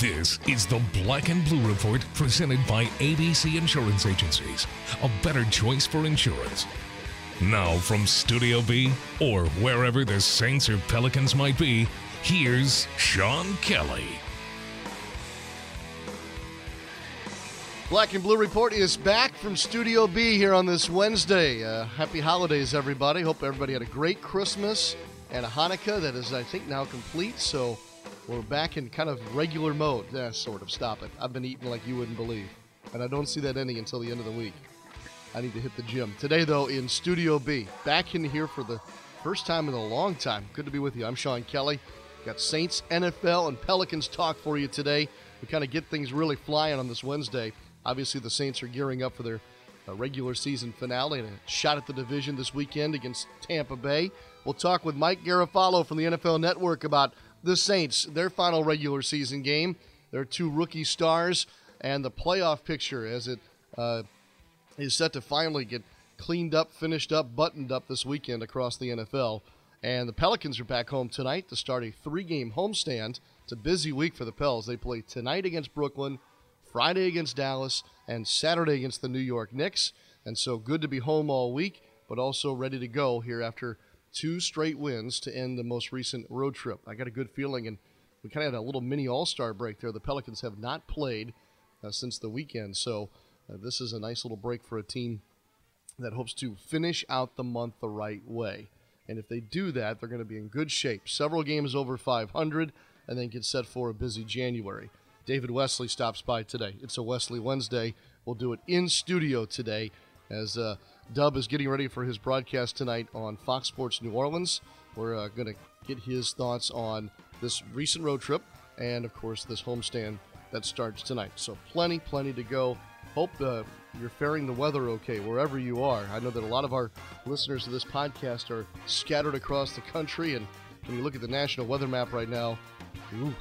This is the Black and Blue Report presented by ABC Insurance Agencies. A better choice for insurance. Now, from Studio B, or wherever the Saints or Pelicans might be, here's Sean Kelly. Black and Blue Report is back from Studio B here on this Wednesday. Uh, happy holidays, everybody. Hope everybody had a great Christmas and a Hanukkah that is, I think, now complete. So we're back in kind of regular mode. Yeah, sort of. Stop it. I've been eating like you wouldn't believe. And I don't see that ending until the end of the week. I need to hit the gym. Today, though, in Studio B. Back in here for the first time in a long time. Good to be with you. I'm Sean Kelly. Got Saints, NFL, and Pelicans talk for you today. We kind of get things really flying on this Wednesday. Obviously, the Saints are gearing up for their uh, regular season finale and a shot at the division this weekend against Tampa Bay. We'll talk with Mike Garafolo from the NFL Network about the Saints, their final regular season game, their two rookie stars, and the playoff picture as it uh, is set to finally get cleaned up, finished up, buttoned up this weekend across the NFL. And the Pelicans are back home tonight to start a three game homestand. It's a busy week for the Pels. They play tonight against Brooklyn, Friday against Dallas, and Saturday against the New York Knicks. And so good to be home all week, but also ready to go here after two straight wins to end the most recent road trip. I got a good feeling, and we kind of had a little mini All Star break there. The Pelicans have not played uh, since the weekend, so uh, this is a nice little break for a team that hopes to finish out the month the right way. And if they do that, they're going to be in good shape. Several games over 500, and then get set for a busy January. David Wesley stops by today. It's a Wesley Wednesday. We'll do it in studio today as uh, Dub is getting ready for his broadcast tonight on Fox Sports New Orleans. We're uh, going to get his thoughts on this recent road trip and, of course, this homestand that starts tonight. So, plenty, plenty to go. Hope uh, you're faring the weather okay wherever you are. I know that a lot of our listeners to this podcast are scattered across the country, and when you look at the national weather map right now, ooh,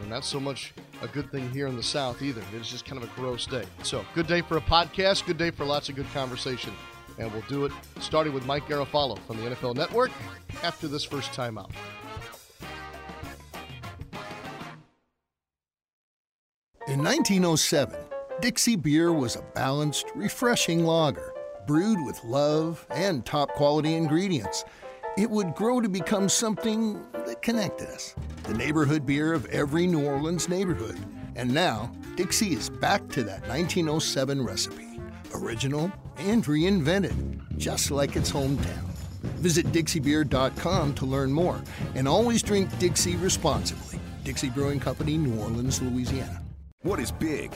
and not so much a good thing here in the South either. It's just kind of a gross day. So, good day for a podcast, good day for lots of good conversation. And we'll do it starting with Mike Garafolo from the NFL Network after this first timeout. In 1907, Dixie Beer was a balanced, refreshing lager, brewed with love and top quality ingredients. It would grow to become something that connected us the neighborhood beer of every New Orleans neighborhood. And now, Dixie is back to that 1907 recipe original and reinvented, just like its hometown. Visit DixieBeer.com to learn more, and always drink Dixie responsibly. Dixie Brewing Company, New Orleans, Louisiana. What is big?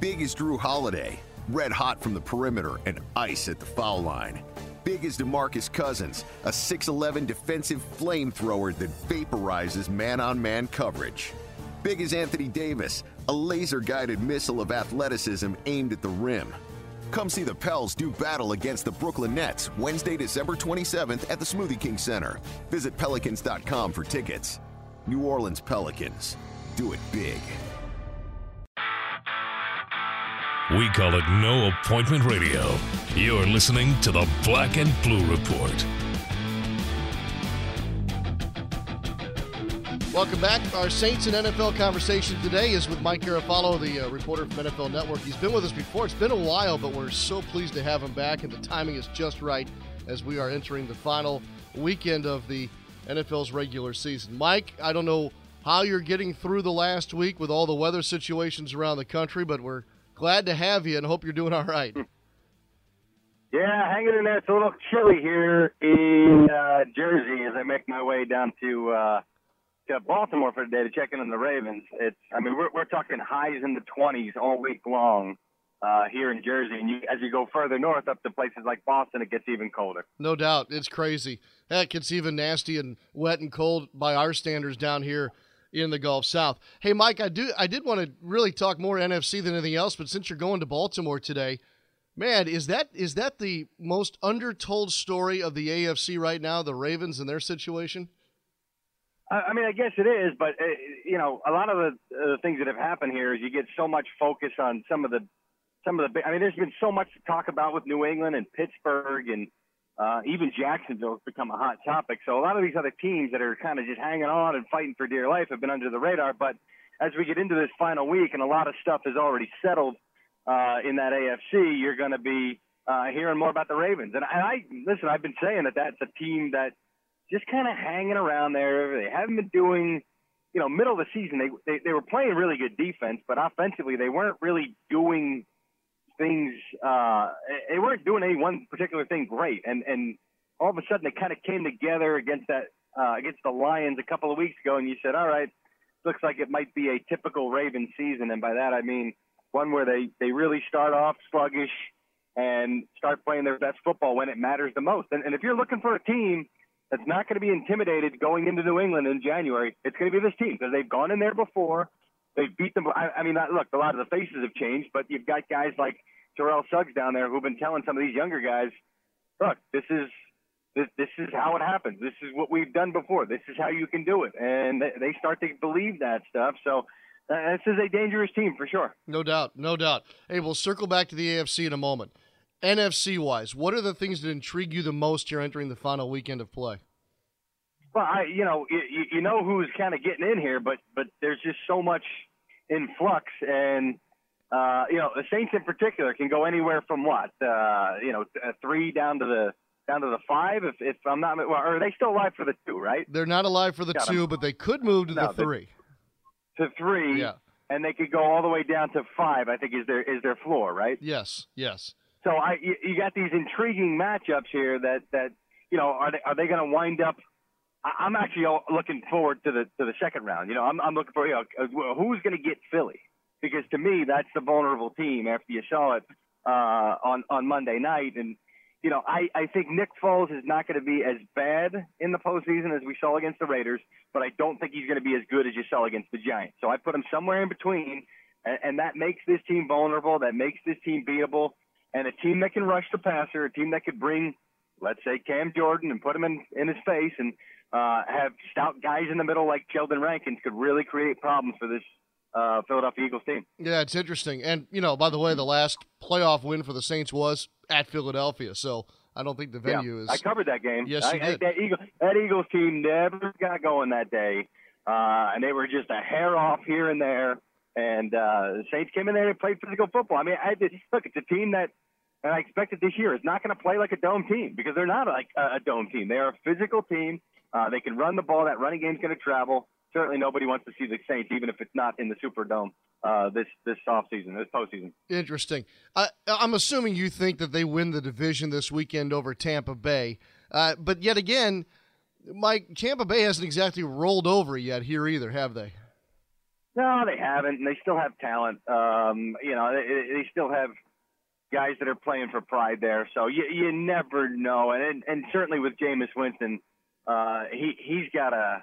Big is Jrue Holiday, red hot from the perimeter and ice at the foul line. Big as DeMarcus Cousins, a 6'11 defensive flamethrower that vaporizes man on man coverage. Big as Anthony Davis, a laser guided missile of athleticism aimed at the rim. Come see the Pels do battle against the Brooklyn Nets Wednesday, December 27th at the Smoothie King Center. Visit Pelicans.com for tickets. New Orleans Pelicans. Do it big. We call it No Appointment Radio. You're listening to the Black and Blue Report. Welcome back. Our Saints and NFL conversation today is with Mike Garafolo, the uh, reporter from NFL Network. He's been with us before. It's been a while, but we're so pleased to have him back, and the timing is just right as we are entering the final weekend of the NFL's regular season. Mike, I don't know how you're getting through the last week with all the weather situations around the country, but we're glad to have you and hope you're doing all right. Yeah, hanging in there. It's a little chilly here in uh, Jersey as I make my way down to uh, to Baltimore for the day to check in on the Ravens. It's, I mean, we're we're talking highs in the 20s all week long uh, here in Jersey, and you, as you go further north up to places like Boston, it gets even colder. No doubt, it's crazy. Heck, it's even nasty and wet and cold by our standards down here in the Gulf South. Hey, Mike, I do I did want to really talk more NFC than anything else, but since you're going to Baltimore today, man, is that is that the most undertold story of the AFC right now? The Ravens and their situation. I mean, I guess it is, but uh, you know, a lot of the, uh, things that have happened here is you get so much focus on some of the, some of the. I mean, there's been so much to talk about with New England and Pittsburgh and uh, even Jacksonville has become a hot topic. So a lot of these other teams that are kind of just hanging on and fighting for dear life have been under the radar. But as we get into this final week and a lot of stuff is already settled uh, in that AFC, you're going to be uh, hearing more about the Ravens. And, and I listen, I've been saying that that's a team that just kind of hanging around there. They haven't been doing, you know, middle of the season. They, they they were playing really good defense, but offensively they weren't really doing things. Uh, they weren't doing any one particular thing great. And and all of a sudden they kind of came together against that uh, against the Lions a couple of weeks ago, and you said, all right, looks like it might be a typical Raven season. And by that I mean one where they they really start off sluggish and start playing their best football when it matters the most. And, and if you're looking for a team that's not going to be intimidated going into New England in January, it's going to be this team because they've gone in there before. They've beat them. I, I mean, look, a lot of the faces have changed, but you've got guys like Terrell Suggs down there who've been telling some of these younger guys, look, this is this, this is how it happens. This is what we've done before. This is how you can do it. And they, they start to believe that stuff. So uh, this is a dangerous team for sure. No doubt. No doubt. Hey, we'll circle back to the AFC in a moment. NFC wise, what are the things that intrigue you the most here entering the final weekend of play? Well, I, you know, you, you know who's kind of getting in here, but but there's just so much in flux, and uh, you know, the Saints in particular can go anywhere from what, uh, you know, three down to the down to the five. If if I'm not, well, are they still alive for the two? Right? They're not alive for the Got two, them. but they could move to no, the three. To three. Yeah. And they could go all the way down to five. I think is their is their floor, right? Yes. Yes. So I you, you got these intriguing matchups here that that you know are they are they going to wind up? I'm actually looking forward to the to the second round. You know, I'm I'm looking for you know uh, who's going to get Philly because to me that's the vulnerable team after you saw it uh, on on Monday night and. You know, I, I think Nick Foles is not going to be as bad in the postseason as we saw against the Raiders, but I don't think he's going to be as good as you saw against the Giants. So I put him somewhere in between, and, and that makes this team vulnerable. That makes this team beatable and a team that can rush the passer, a team that could bring, let's say, Cam Jordan and put him in, in his face and uh, have stout guys in the middle like Sheldon Rankins could really create problems for this uh, Philadelphia Eagles team. Yeah, it's interesting. And, you know, by the way, the last playoff win for the Saints was at Philadelphia. So I don't think the venue yeah, is. I covered that game. Yes, I, you did. that, Eagle, that Eagles team never got going that day. Uh, and they were just a hair off here and there. And uh, the Saints came in there and played physical football. I mean, I did, look, it's a team that and I expect it this year is not going to play like a dome team because they're not like a, a dome team. They are a physical team. Uh, they can run the ball. That running game's going to travel. Certainly, nobody wants to see the Saints, even if it's not in the Superdome uh, this this offseason, this postseason. Interesting. I, I'm assuming you think that they win the division this weekend over Tampa Bay, uh, but yet again, Mike, Tampa Bay hasn't exactly rolled over yet here either, have they? No, they haven't, and they still have talent. Um, you know, they, they still have guys that are playing for pride there. So you you never know, and and certainly with Jameis Winston, uh, he he's got to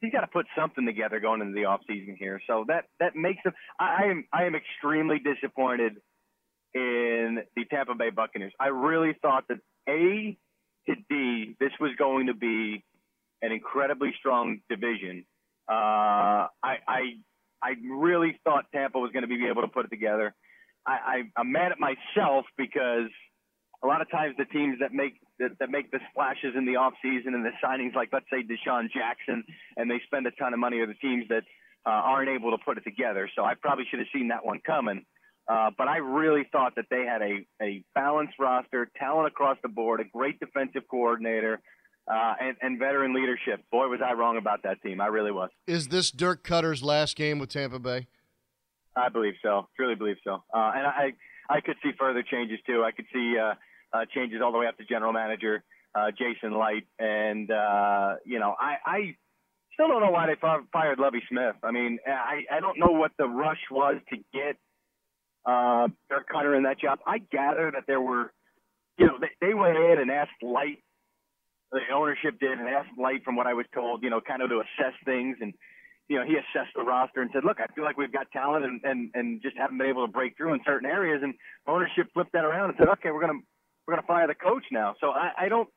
he's got to put something together going into the off season here. So that that makes him. I, I am I am extremely disappointed in the Tampa Bay Buccaneers. I really thought that A to D this was going to be an incredibly strong division. Uh, I I I really thought Tampa was going to be able to put it together. I, I, I'm mad at myself because a lot of times the teams that make that, that make the splashes in the off season and the signings, like let's say DeSean Jackson, and they spend a ton of money, are the teams that uh, aren't able to put it together. So I probably should have seen that one coming. Uh, but I really thought that they had a, a balanced roster, talent across the board, a great defensive coordinator, uh, and, and veteran leadership. Boy, was I wrong about that team. I really was. Is this Dirk Koetter's last game with Tampa Bay? I believe so. Truly believe so. Uh, and I, I could see further changes too. I could see uh, uh, changes all the way up to general manager uh, Jason Licht, and uh, you know, I, I still don't know why they fired Lovie Smith. I mean, I, I don't know what the rush was to get uh, Dirk Koetter in that job. I gather that there were, you know, they, they went in and asked Licht the ownership did, and asked Licht from what I was told, you know, kind of to assess things and you know, he assessed the roster and said, look, I feel like we've got talent and, and, and just haven't been able to break through in certain areas. And ownership flipped that around and said, okay, we're going to, we're going to fire the coach now. So I, I don't,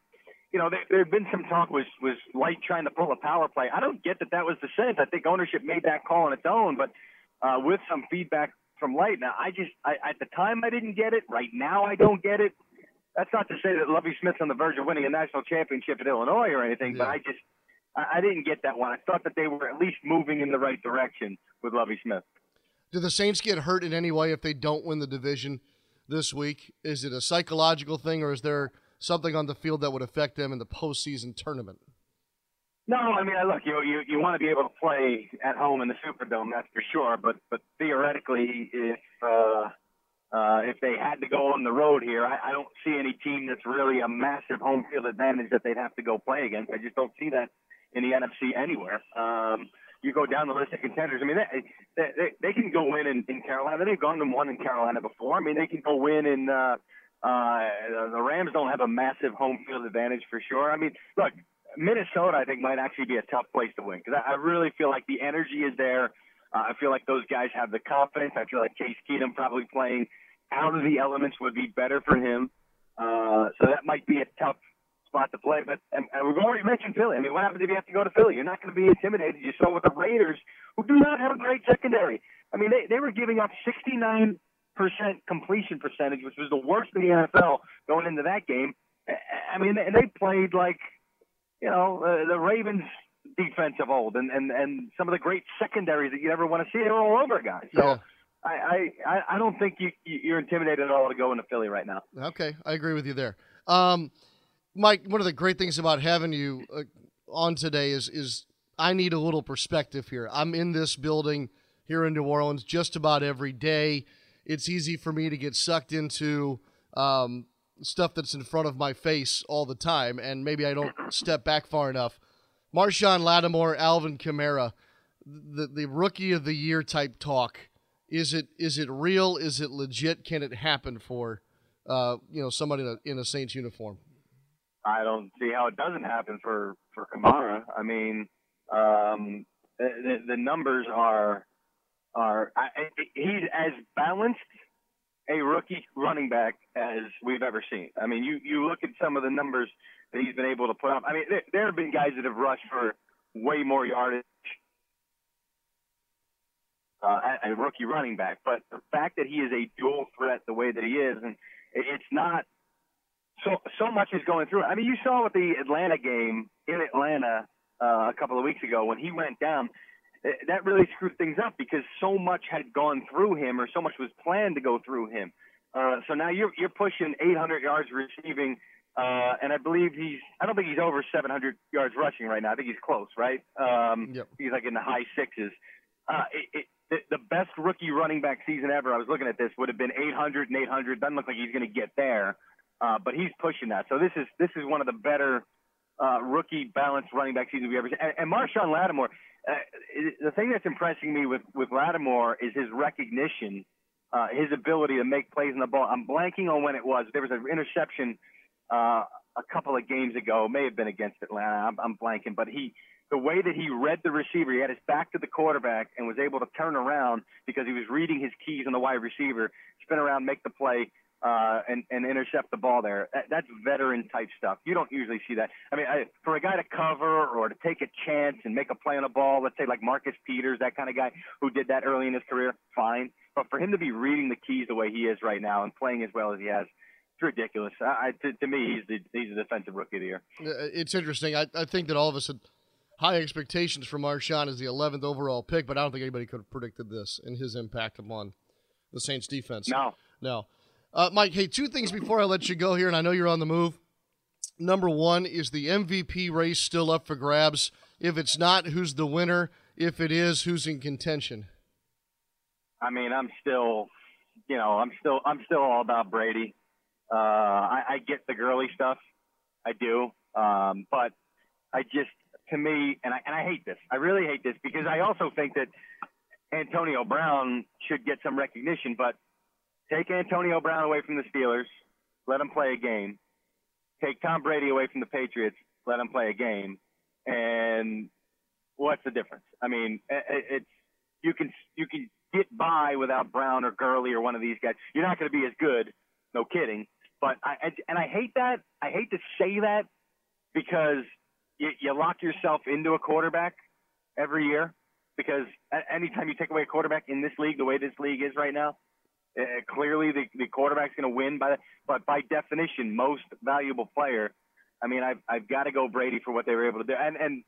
you know, there, there had been some talk was, was Licht trying to pull a power play. I don't get that that was the sense. I think ownership made that call on its own, but uh, with some feedback from Licht. Now, I just, I, at the time I didn't get it. Right now I don't get it. That's not to say that Lovie Smith's on the verge of winning a national championship at Illinois or anything, yeah. but I just, I, I didn't get that one. I thought that they were at least moving in the right direction with Lovie Smith. Do the Saints get hurt in any way if they don't win the division this week? Is it a psychological thing, or is there something on the field that would affect them in the postseason tournament? No, I mean, look, you you you want to be able to play at home in the Superdome, that's for sure. But but theoretically, if uh, uh, if they had to go on the road here, I, I don't see any team that's really a massive home field advantage that they'd have to go play against. I just don't see that in the NFC anywhere. Um, you go down the list of contenders. I mean, they they, they can go win in, in Carolina. They've gone and won in Carolina before. I mean, they can go win in. Uh, uh, the Rams don't have a massive home field advantage for sure. I mean, look, Minnesota, I think, might actually be a tough place to win because I, I really feel like the energy is there. Uh, I feel like those guys have the confidence. I feel like Case Keenum probably playing out of the elements would be better for him. Uh, so that might be a tough spot to play. But and, and we've already mentioned Philly. I mean, what happens if you have to go to Philly? You're not going to be intimidated. You saw with the Raiders, who do not have a great secondary. I mean, they they were giving up 69 percent completion percentage, which was the worst in the NFL going into that game. I mean, and they played like you know, uh, the Ravens defense of old and, and, and some of the great secondaries that you never want to see. They're all over guys. So yeah. I, I, I don't think you, you're intimidated at all to go into Philly right now. Okay. I agree with you there. Um, Mike, one of the great things about having you uh, on today is, is I need a little perspective here. I'm in this building here in New Orleans just about every day. It's easy for me to get sucked into um, stuff that's in front of my face all the time, and maybe I don't step back far enough. Marshon Lattimore, Alvin Kamara, the the rookie of the year type talk. Is it is it real? Is it legit? Can it happen for uh, you know somebody in a, in a Saints uniform? I don't see how it doesn't happen for for Kamara. I mean, um, the, the numbers are are I, he's as balanced a rookie running back as we've ever seen. I mean, you you look at some of the numbers that he's been able to put up. I mean, there, there have been guys that have rushed for way more yardage uh, a rookie running back, but the fact that he is a dual threat the way that he is, and it's not so so much is going through. I mean, you saw with the Atlanta game in Atlanta uh, a couple of weeks ago when he went down that really screwed things up because so much had gone through him, or so much was planned to go through him. Uh, so now you're you're pushing 800 yards receiving, uh, and I believe he's I don't think he's over 700 yards rushing right now. I think he's close, right? Um, yep. He's like in the high sixes. Uh, it, it, the, the best rookie running back season ever. I was looking at this would have been 800 and 800. Doesn't look like he's going to get there, uh, but he's pushing that. So this is this is one of the better uh, rookie balanced running back seasons we ever seen. And, and Marshon Lattimore, uh, the thing that's impressing me with with Lattimore is his recognition, uh, his ability to make plays on the ball. I'm blanking on when it was. There was an interception uh, a couple of games ago. May have been against Atlanta. I'm, I'm blanking, but he the way that he read the receiver, he had his back to the quarterback and was able to turn around because he was reading his keys on the wide receiver, spin around, make the play uh, and, and intercept the ball there. That, that's veteran type stuff. You don't usually see that. I mean, I, for a guy to cover or to take a chance and make a play on a ball, let's say like Marcus Peters, that kind of guy who did that early in his career, fine. But for him to be reading the keys the way he is right now and playing as well as he has, it's ridiculous. I, to, to me, he's the he's the defensive rookie of the year. It's interesting. I, I think that all of us had high expectations for Marshon as the 11th overall pick, but I don't think anybody could have predicted this and his impact upon the Saints defense. No. No. Uh, Mike, hey, two things before I let you go here, and I know you're on the move. Number one, is the MVP race still up for grabs? If it's not, who's the winner? If it is, who's in contention? I mean, I'm still, you know, I'm still, I'm still all about Brady. Uh, I, I get the Gurley stuff, I do, um, but I just, to me, and I, and I hate this. I really hate this because I also think that Antonio Brown should get some recognition, but Take Antonio Brown away from the Steelers, let him play a game. Take Tom Brady away from the Patriots, let him play a game. And what's the difference? I mean, it's you can you can get by without Brown or Gurley or one of these guys. You're not going to be as good, no kidding. But I and I hate that. I hate to say that because you, you lock yourself into a quarterback every year. Because anytime you take away a quarterback in this league, the way this league is right now, uh, clearly, the, the quarterback's going to win, by, but by definition, most valuable player. I mean, I've, I've got to go Brady for what they were able to do. And, and,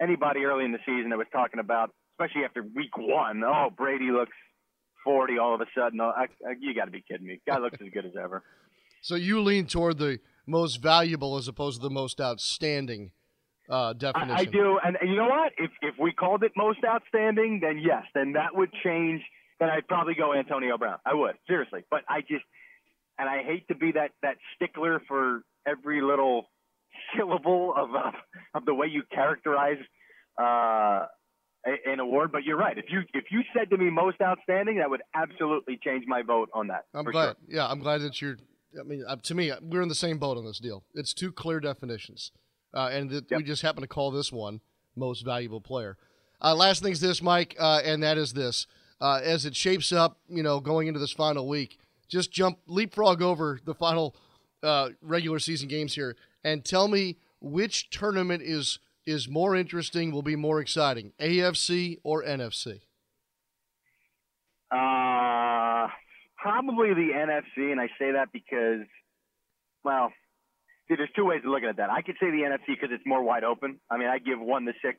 anybody early in the season that was talking about, especially after week one, oh Brady looks 40 all of a sudden. Oh, I, I, you got to be kidding me. Guy looks as good as ever. So you lean toward the most valuable as opposed to the most outstanding uh, definition. I, I do, and, and you know what? If if we called it most outstanding, then yes, then that would change. Then I'd probably go Antonio Brown. I would seriously, but I just and I hate to be that that stickler for every little syllable of uh, of the way you characterize uh, an award. But you're right. If you if you said to me most outstanding, that would absolutely change my vote on that. I'm glad. Sure. Yeah, I'm glad that you're. I mean, uh, to me, we're in the same boat on this deal. It's two clear definitions, uh, and th- yep. we just happen to call this one most valuable player. Uh, last thing's this, Mike, uh, and that is this. Uh, as it shapes up, you know, going into this final week, just jump leapfrog over the final uh, regular season games here and tell me which tournament is is more interesting, will be more exciting, AFC or NFC? Uh, probably the NFC, and I say that because, well, see, there's two ways of looking at that. I could say the NFC because it's more wide open. I mean, I give one to six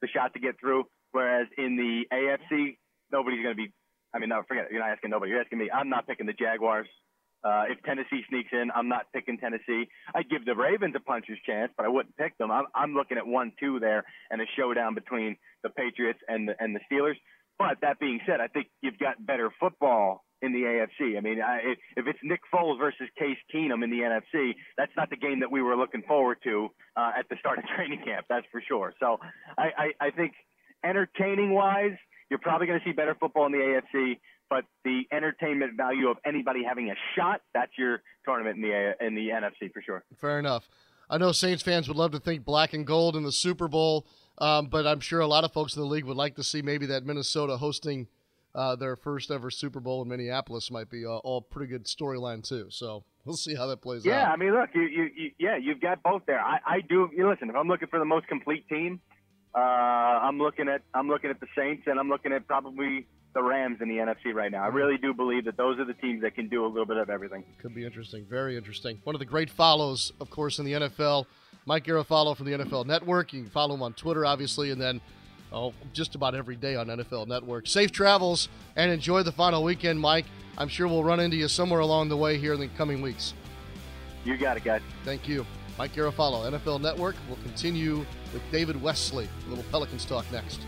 the shot to get through, whereas in the AFC, nobody's going to be. I mean, no, forget it. You're not asking nobody. You're asking me. I'm not picking the Jaguars. Uh, if Tennessee sneaks in, I'm not picking Tennessee. I'd give the Ravens a puncher's chance, but I wouldn't pick them. I'm, I'm looking at one, two there, and a showdown between the Patriots and the and the Steelers. But that being said, I think you've got better football in the AFC. I mean, I, if it's Nick Foles versus Case Keenum in the NFC, that's not the game that we were looking forward to uh, at the start of training camp. That's for sure. So I, I, I think entertaining wise, you're probably going to see better football in the AFC but the entertainment value of anybody having a shot, that's your tournament in the in the NFC for sure. Fair enough. I know Saints fans would love to think black and gold in the Super Bowl, um, but I'm sure a lot of folks in the league would like to see maybe that Minnesota hosting uh, their first ever Super Bowl in Minneapolis might be uh, all pretty good storyline too. So we'll see how that plays yeah, out. Yeah, I mean, look, you, you, you, yeah, you've got both there. I, I do. You listen, if I'm looking for the most complete team, uh, I'm looking at I'm looking at the Saints, and I'm looking at probably the Rams in the NFC right now. I really do believe that those are the teams that can do a little bit of everything. Could be interesting. Very interesting. One of the great follows, of course, in the NFL. Mike Garafolo from the NFL Network. You can follow him on Twitter, obviously, and then oh, just about every day on NFL Network. Safe travels and enjoy the final weekend, Mike. I'm sure we'll run into you somewhere along the way here in the coming weeks. You got it, guys. Thank you. Mike Garafolo, NFL Network. We'll continue with David Wesley. A little Pelicans talk next.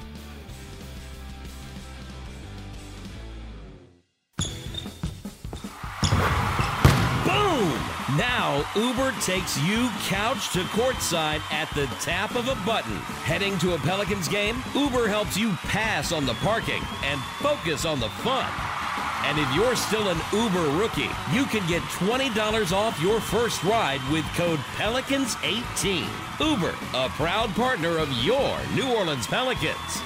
Boom! Now, Uber takes you couch to courtside at the tap of a button. Heading to a Pelicans game? Uber helps you pass on the parking and focus on the fun. And if you're still an Uber rookie, you can get $20 off your first ride with code Pelicans18. Uber, a proud partner of your New Orleans Pelicans.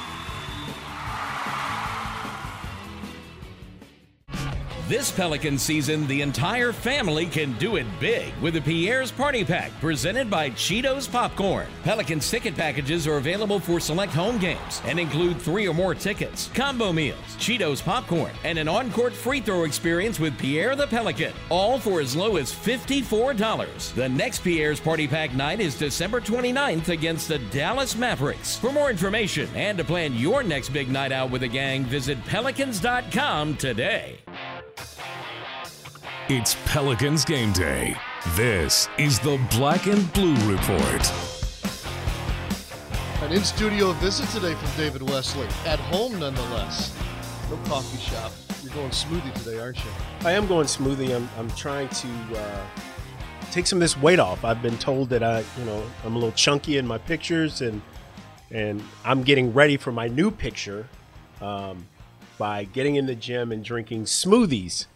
This Pelican season, the entire family can do it big with the Pierre's Party Pack presented by Cheetos Popcorn. Pelican's ticket packages are available for select home games and include three or more tickets, combo meals, Cheetos Popcorn, and an on court free throw experience with Pierre the Pelican, all for as low as $54. The next Pierre's Party Pack night is December 29th against the Dallas Mavericks. For more information and to plan your next big night out with the gang, visit pelicans.com today. It's Pelicans game day. This is the Black and Blue Report. An in studio visit today from David Wesley. At home, nonetheless. No coffee shop. You're going smoothie today, aren't you? I am going smoothie. I'm, I'm trying to uh, take some of this weight off. I've been told that I, you know, I'm a little chunky in my pictures, and and I'm getting ready for my new picture um, by getting in the gym and drinking smoothies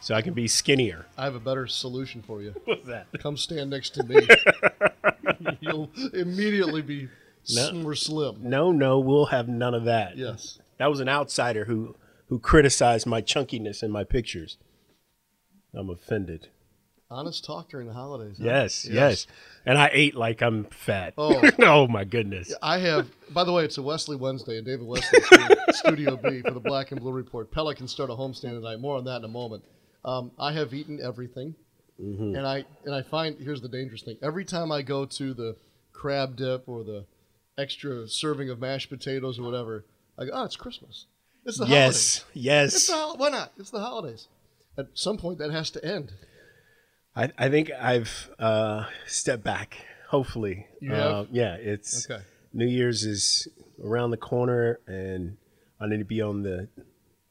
so I can be skinnier. I have a better solution for you. What's that? Come stand next to me. You'll immediately be no, more slim. No, no, we'll have none of that. Yes. That was an outsider who who criticized my chunkiness in my pictures. I'm offended. Honest talk during the holidays. Huh? Yes, yes, yes, And I ate like I'm fat. Oh, oh my goodness. I have. By the way, it's a Wesley Wednesday, and David Wesley, Studio B for the Black and Blue Report. Pelicans start a homestand tonight. More on that in a moment. Um, I have eaten everything, mm-hmm. and I and I find here's the dangerous thing. Every time I go to the crab dip or the extra serving of mashed potatoes or whatever, I go, oh, it's Christmas. It's the yes, holidays. yes. It's the hol- why not? It's the holidays. At some point, that has to end. I, I think I've uh, stepped back. Hopefully, You? Uh, yeah. It's Okay. New Year's is around the corner, and I need to be on the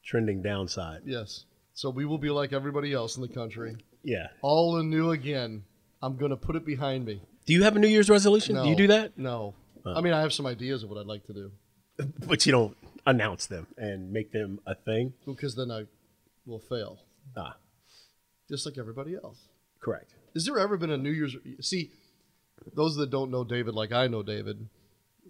trending downside. Yes. So we will be like everybody else in the country, Yeah. all anew again. I'm going to put it behind me. Do you have a New Year's resolution? No. Do you do that? No. I mean, I have some ideas of what I'd like to do But you don't announce them and make them a thing. because then I will fail, Ah, just like everybody else. correct. Has there ever been a New Year's? See, those that don't know David, like I know David,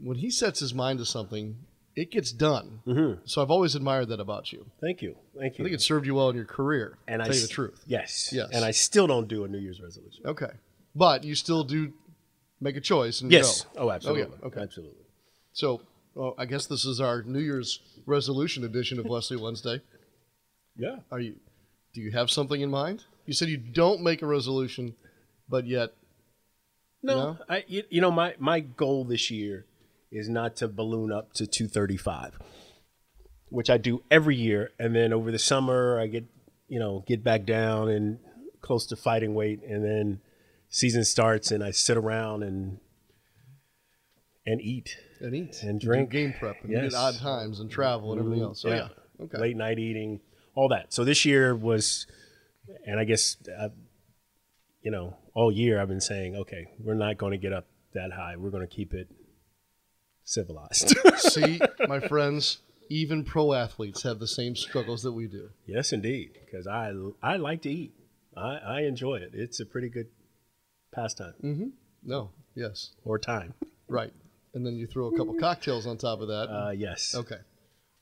when he sets his mind to something, it gets done. Mm-hmm. So I've always admired that about you. Thank you. Thank you. I think it served you well in your career. and to I tell you the truth. Yes. Yes. And I still don't do a New Year's resolution. Okay, but you still do make a choice and Yes. go. Oh, absolutely. yeah. Okay. Absolutely. So, well, I guess this is our New Year's resolution edition of Wesley Wednesday. Yeah. Are you? Do you have something in mind? You said you don't make a resolution, but yet No, No? I you, you know my my goal this year is not to balloon up to 235, which I do every year, and then over the summer I get you know get back down and close to fighting weight, and then season starts and I sit around and and eat and eat And drink. game prep, and Yes. get odd times and travel and everything else. So yeah, okay. late night eating, all that. So this year was, and I guess, uh, you know, all year I've been saying, okay, we're not going to get up that high. We're going to keep it civilized. See, my friends, even pro athletes have the same struggles that we do. yes, indeed, because I I like to eat. I, I enjoy it. It's a pretty good pastime Mm-hmm. No, yes, or time. right. And then you throw a couple cocktails on top of that. Uh, yes. okay,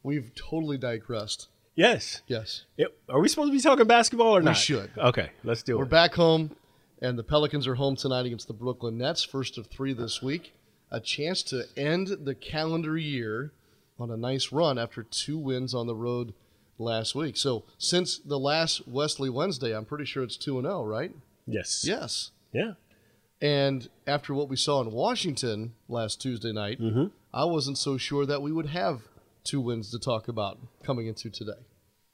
we've totally digressed. Yes. Yes, It- are we supposed to be talking basketball or not? We should. Okay, let's do it. we're back home, and the Pelicans are home tonight against the Brooklyn Nets. First of three this week. A chance to end the calendar year on a nice run after two wins on the road last week. So since the last Wesley Wednesday, I'm pretty sure it's two and zero, right? Yes. Yes. Yeah. And after what we saw in Washington last Tuesday night, I wasn't so sure that we would have two wins to talk about coming into today.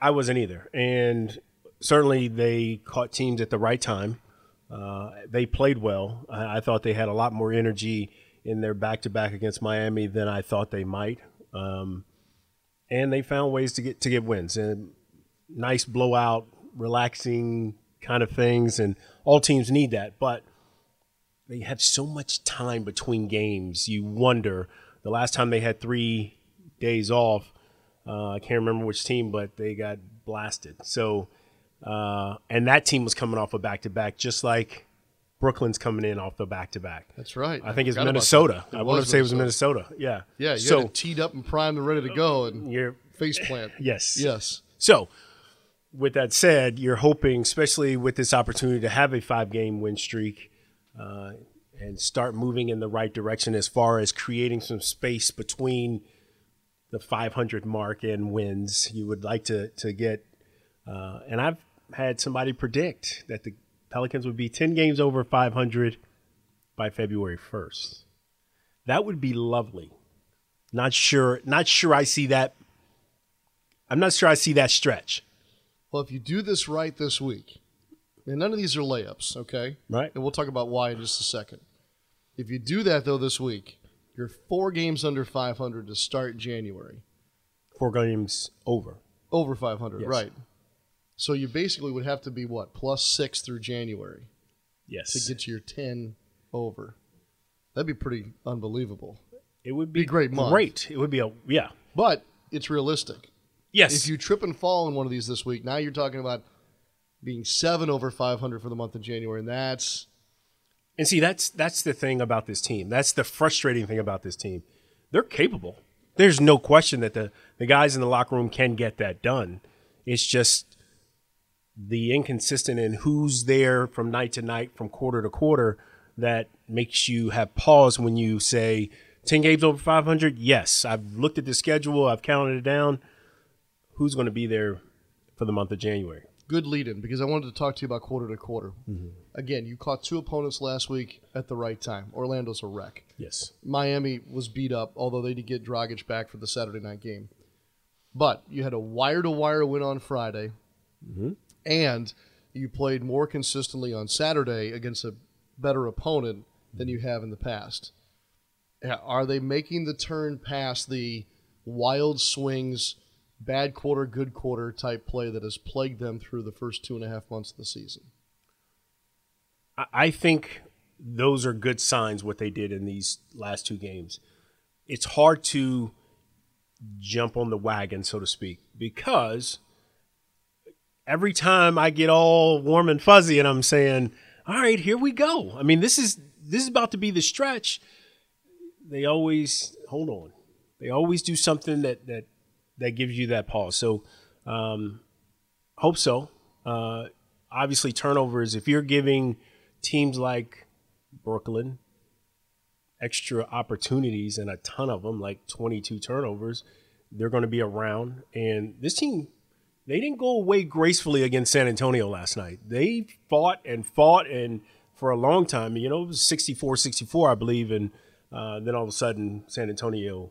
I wasn't either, and certainly they caught teams at the right time. Uh, they played well. I, I thought they had a lot more energy in their back-to-back against Miami than I thought they might, um, and they found ways to get to get wins and nice blowout, relaxing kind of things. And all teams need that, but they have so much time between games. You wonder the last time they had three days off. Uh, I can't remember which team, but they got blasted. So, uh, and that team was coming off a back to back, just like Brooklyn's coming in off the back to back. That's right. I think it's Minnesota. It I want to say it was Minnesota. Yeah. Yeah, you so had it teed up and primed and ready to go, and you're face plant. yes, Yes. So, with that said, you're hoping, especially with this opportunity to have a five game win streak uh, and start moving in the right direction as far as creating some space between the 500 mark and wins. You would like to, to get, uh, and I've had somebody predict that the Pelicans would be 10 games over 500 by February 1st. That would be lovely. Not sure, not sure I see that. I'm not sure I see that stretch. Well, if you do this right this week, and none of these are layups, okay? Right. And we'll talk about why in just a second. If you do that though this week, you're four games under 500 to start January. Four games over. Over 500, Yes. right? So you basically would have to be what plus six through January Yes. to get to your 10 over. That'd be pretty unbelievable. it would be a great month. Great. It would be a yeah. But it's realistic. Yes. If you trip and fall in one of these this week, now you're talking about being seven over 500 for the month of January, and that's and see that's that's the thing about this team. That's the frustrating thing about this team. They're capable. There's no question that the the guys in the locker room can get that done. It's just the inconsistent in who's there from night to night, from quarter to quarter, that makes you have pause when you say 10 games over 500. Yes, I've looked at the schedule, I've counted it down. Who's going to be there for the month of January? good lead in because I wanted to talk to you about quarter to quarter. Mm-hmm. Again, you caught two opponents last week at the right time. Orlando's a wreck. Yes. Miami was beat up, although they did get Dragic back for the Saturday night game. But you had a wire to wire win on Friday, mm-hmm. And you played more consistently on Saturday against a better opponent than you have in the past. Are they making the turn past the wild swings, bad quarter, good quarter type play that has plagued them through the first two and a half months of the season? I- think those are good signs what they did in these last two games. It's hard to jump on the wagon, so to speak, because every time I get all warm and fuzzy and I'm saying, "All right, here we go." I mean, this is this is about to be the stretch. They always hold on. They always do something that that that gives you that pause. So, um, hope so. Uh, obviously, turnovers. If you're giving teams like Brooklyn extra opportunities and a ton of them, like 22 turnovers, they're going to be around. And this team, they didn't go away gracefully against San Antonio last night. They fought and fought and for a long time, you know, it was 64 64, I believe. And uh, then all of a sudden, San Antonio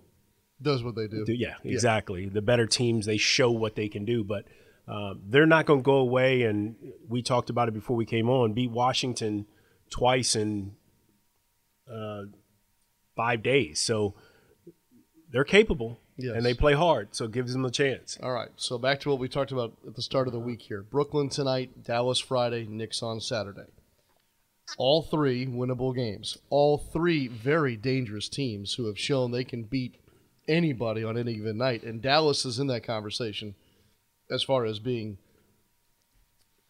Does what they do. do- Yeah, exactly. The better teams they show what they can do, but uh, they're not going to go away. And we talked about it before we came on. Beat Washington twice in uh, five days, so they're capable Yes. and they play hard. So it gives them a chance. All right, so back to what we talked about at the start of the week here. Brooklyn tonight, Dallas Friday, Knicks on Saturday. All three winnable games. All three very dangerous teams who have shown they can beat anybody on any given night. And Dallas is in that conversation as far as being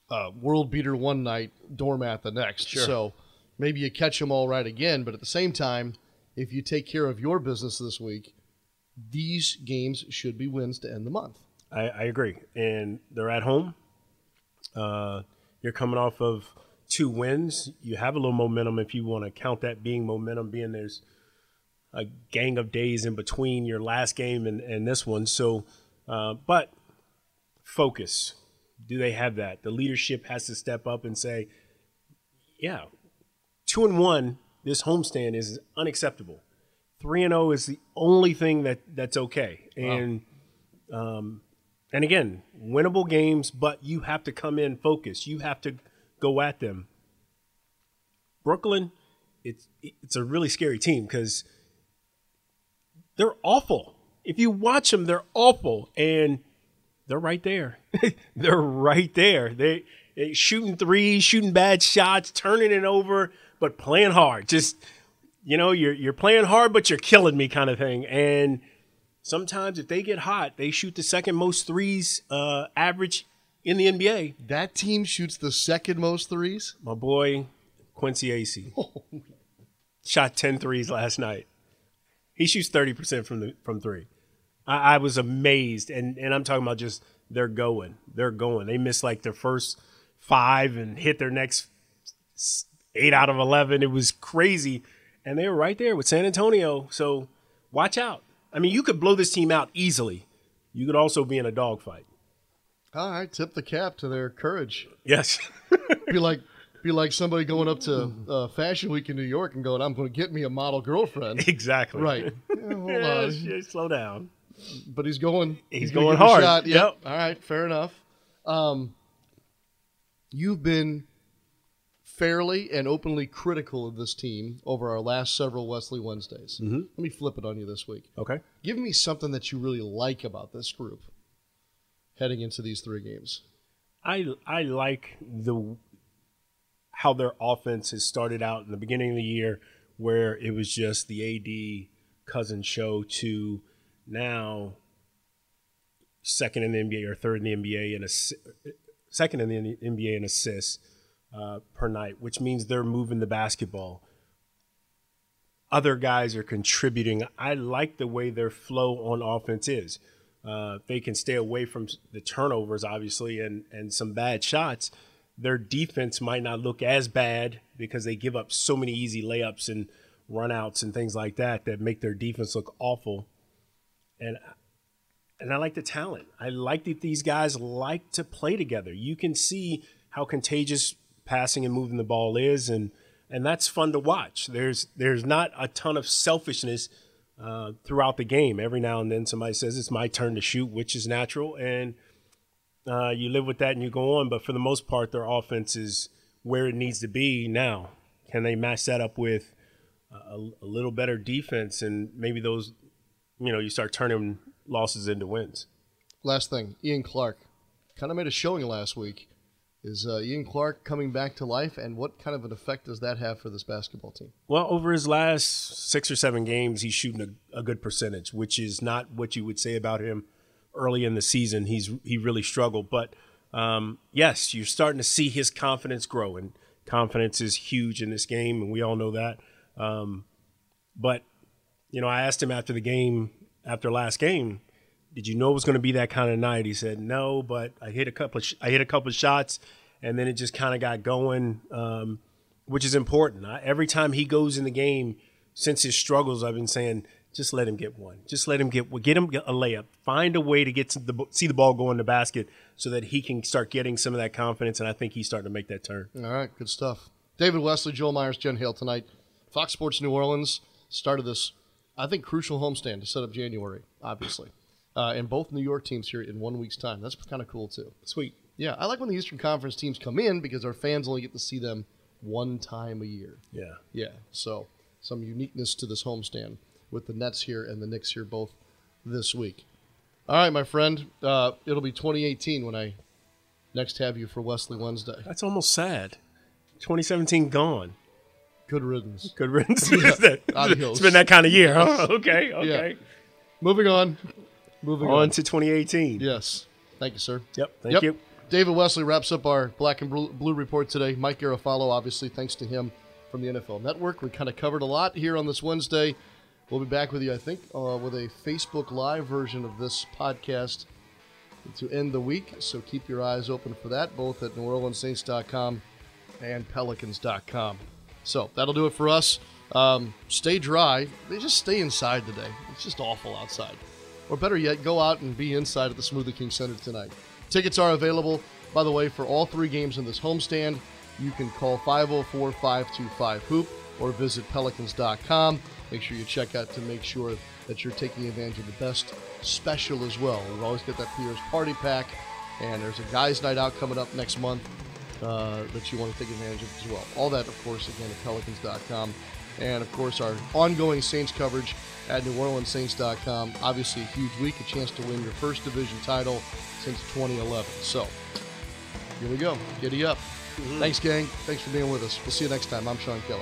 uh, world beater one night, doormat the next. Sure. So maybe you catch them all right again, but at the same time, if you take care of your business this week, these games should be wins to end the month. I, I agree. And they're at home. Uh, you're coming off of two wins. You have a little momentum if you want to count that being momentum, being there's a gang of days in between your last game and, and this one. So, uh, but focus. Do they have that? The leadership has to step up and say, yeah, two and one, this homestand is unacceptable. Three and zero is the only thing that that's okay. And um, and again, winnable games, but you have to come in focused. You have to go at them. Brooklyn, it's it's a really scary team because they're awful. If you watch them, they're awful, and they're right there. they're right there. They, they shooting threes, shooting bad shots, turning it over, but playing hard. Just you know, you're you're playing hard, but you're killing me, kind of thing. And sometimes if they get hot, they shoot the second most threes uh, average in the NBA. That team shoots the second most threes. My boy Quincy Acy shot 10 threes last night. He shoots 30% from the from three. I, I was amazed. And, and I'm talking about just they're going. They're going. They missed like their first five and hit their next eight out of 11. It was crazy. And they were right there with San Antonio. So watch out. I mean, you could blow this team out easily. You could also be in a dogfight. All right, tip the cap to their courage. Yes. Be like, be like somebody going up to uh, Fashion Week in New York and going, "I'm going to get me a model girlfriend." exactly. right. Yeah, hold Yeah, on. sh- slow down. But he's going. He's gonna going give it a hard. Yep. Yep. All right. Fair enough. Um, you've been fairly and openly critical of this team over our last several Wesley Wednesdays. Mm-hmm. Let me flip it on you this week. Okay. Give me something that you really like about this group heading into these three games. I I like the how their offense has started out in the beginning of the year, where it was just the AD cousin show to now second in the NBA or third in the NBA and a second in the NBA in assists uh, per night, which means they're moving the basketball. Other guys are contributing. I like the way their flow on offense is. Uh, they can stay away from the turnovers, obviously, and, and some bad shots. Their defense might not look as bad because they give up so many easy layups and runouts and things like that that make their defense look awful. And and I like the talent. I like that these guys like to play together. You can see how contagious passing and moving the ball is, and and that's fun to watch. There's there's not a ton of selfishness uh, throughout the game. Every now and then somebody says it's my turn to shoot, which is natural, and uh, you live with that and you go on. But for the most part, their offense is where it needs to be now. Can they match that up with a, a little better defense and maybe those, you know, you start turning losses into wins. Last thing, Ian Clark kind of made a showing last week. Is uh, Ian Clark coming back to life, and what kind of an effect does that have for this basketball team? Well, over his last six or seven games, he's shooting a, a good percentage, which is not what you would say about him early in the season. He's he really struggled, but um, yes, you're starting to see his confidence grow, and confidence is huge in this game, and we all know that. Um, but you know, I asked him after the game after last game, did you know it was going to be that kind of night? He said, no, but I hit a couple of sh- I hit a couple of shots, and then it just kind of got going, um, which is important. I, every time he goes in the game since his struggles, I've been saying, just let him get one. Just let him get get him a layup. Find a way to get to the see the ball go in the basket so that he can start getting some of that confidence. And I think he's starting to make that turn. All right, good stuff. David Wesley, Joel Meyers, Jen Hale tonight. Fox Sports New Orleans started this I think, crucial homestand to set up January, obviously. Uh, and both New York teams here in one week's time. That's kind of cool, too. Sweet. Yeah, I like when the Eastern Conference teams come in because our fans only get to see them one time a year. Yeah. Yeah. So some uniqueness to this homestand with the Nets here and the Knicks here both this week. All right, my friend. Uh, it'll be 2018 when I next have you for Wesley Wednesday. That's almost sad. 2017 gone. Good riddance. Good riddance. Yeah. it's been that kind of year, huh? Okay, okay. Yeah. Moving on. Moving on, on to 2018. Yes. Thank you, sir. Yep. Thank Yep. you. David Wesley wraps up our Black and Blue report today. Mike Garafolo, obviously, thanks to him from the NFL Network. We kind of covered a lot here on this Wednesday. We'll be back with you, I think, uh, with a Facebook Live version of this podcast to end the week. So keep your eyes open for that, both at NewOrleansSaints.com and Pelicans.com. So that'll do it for us. Um, stay dry. They just stay inside today. It's just awful outside. Or better yet, go out and be inside at the Smoothie King Center tonight. Tickets are available, by the way, for all three games in this homestand. You can call 504 525 Hoop or visit pelicans.com. Make sure you check out to make sure that you're taking advantage of the best special as well. We always get that Pierre's Party Pack, and there's a guys' night out coming up next month uh, that you want to take advantage of as well. All that, of course, again at pelicans.com. And of course, our ongoing Saints coverage at NewOrleansSaints.com. Obviously, a huge week, a chance to win your first division title since 2011. So, here we go. Giddy up. Mm-hmm. Thanks, gang. Thanks for being with us. We'll see you next time. I'm Sean Kelly.